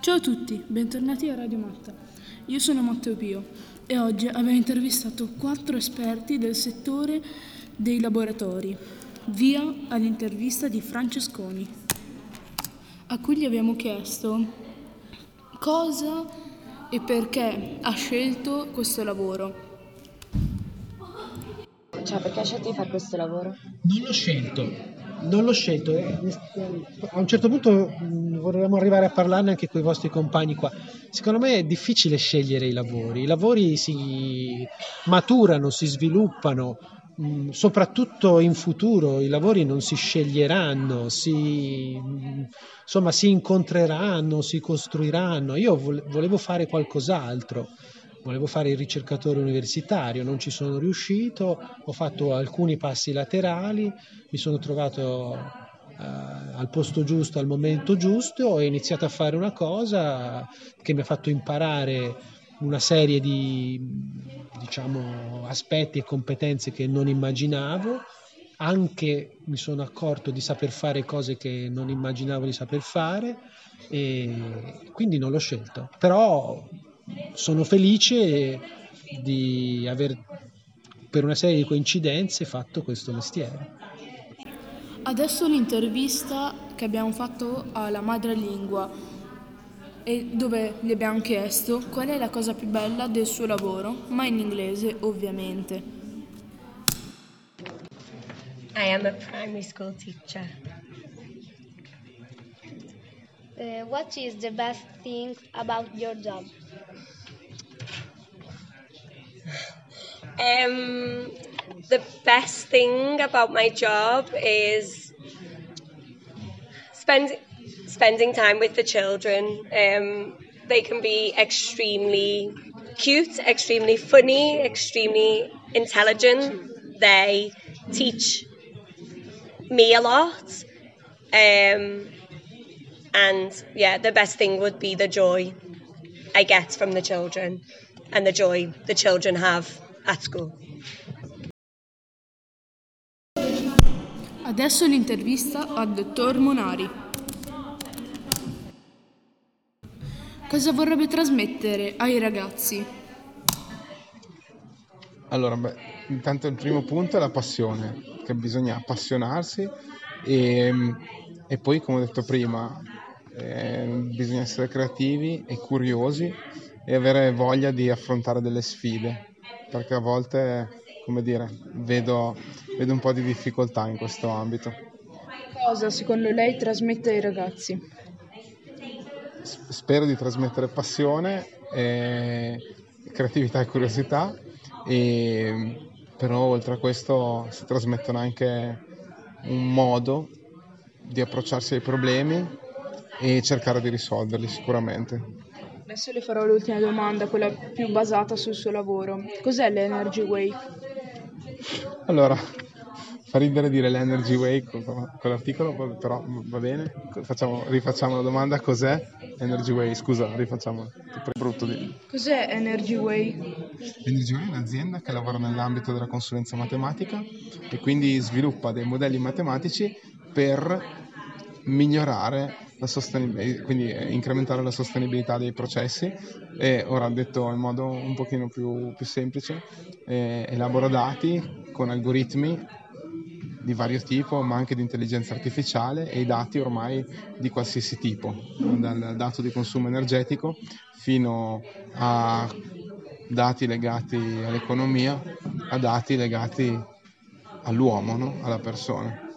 Ciao a tutti, bentornati a Radio Matta. Io sono Matteo Pio e oggi abbiamo intervistato quattro esperti del settore dei laboratori. Via all'intervista di Francesconi, a cui gli abbiamo chiesto cosa e perché ha scelto questo lavoro. Cioè, perché hai scelto di fare questo lavoro? Non l'ho scelto, non l'ho scelto. eh, A un certo punto mh, vorremmo arrivare a parlarne anche con i vostri compagni qua. Secondo me è difficile scegliere i lavori. I lavori si maturano, si sviluppano, mh, soprattutto in futuro i lavori non si sceglieranno, si, mh, insomma, si incontreranno, si costruiranno. Io vol- volevo fare qualcos'altro. Volevo fare il ricercatore universitario, non ci sono riuscito, ho fatto alcuni passi laterali, mi sono trovato eh, al posto giusto, al momento giusto, ho iniziato a fare una cosa che mi ha fatto imparare una serie di diciamo, aspetti e competenze che non immaginavo, anche mi sono accorto di saper fare cose che non immaginavo di saper fare e quindi non l'ho scelto. Però sono felice di aver per una serie di coincidenze fatto questo mestiere. Adesso l'intervista che abbiamo fatto alla madrelingua e dove gli abbiamo chiesto qual è la cosa più bella del suo lavoro, ma in inglese ovviamente. I am a primary school teacher. Uh, what is the best thing about your job? Um, the best thing about my job is spend, spending time with the children. Um, they can be extremely cute, extremely funny, extremely intelligent. They teach me a lot. Um, and yeah, the best thing would be the joy I get from the children and the joy the children have school. Adesso l'intervista al dottor Monari. Cosa vorrebbe trasmettere ai ragazzi? Allora, beh, intanto il primo punto è la passione, che bisogna appassionarsi e, e poi, come ho detto prima, eh, bisogna essere creativi e curiosi e avere voglia di affrontare delle sfide, perché a volte, come dire, vedo, vedo un po' di difficoltà in questo ambito. Cosa secondo lei trasmette ai ragazzi? Spero di trasmettere passione, e creatività e curiosità, e, però oltre a questo si trasmettono anche un modo di approcciarsi ai problemi e cercare di risolverli sicuramente. Adesso le farò l'ultima domanda, quella più basata sul suo lavoro. Cos'è l'Energy Way? Allora, fa ridere dire l'Energy Way con, con l'articolo, però va bene. Facciamo- rifacciamo la domanda, cos'è Energy Way? Scusa, rifacciamola. È brutto dirlo. Cos'è Energy Way? Energy Way è un'azienda che lavora nell'ambito della consulenza matematica e quindi sviluppa dei modelli matematici per migliorare la sostenibilità, quindi eh, incrementare la sostenibilità dei processi e ora detto in modo un pochino più, più semplice, eh, elabora dati con algoritmi di vario tipo, ma anche di intelligenza artificiale e i dati ormai di qualsiasi tipo, dal dato di consumo energetico fino a dati legati all'economia, a dati legati all'uomo, no? alla persona.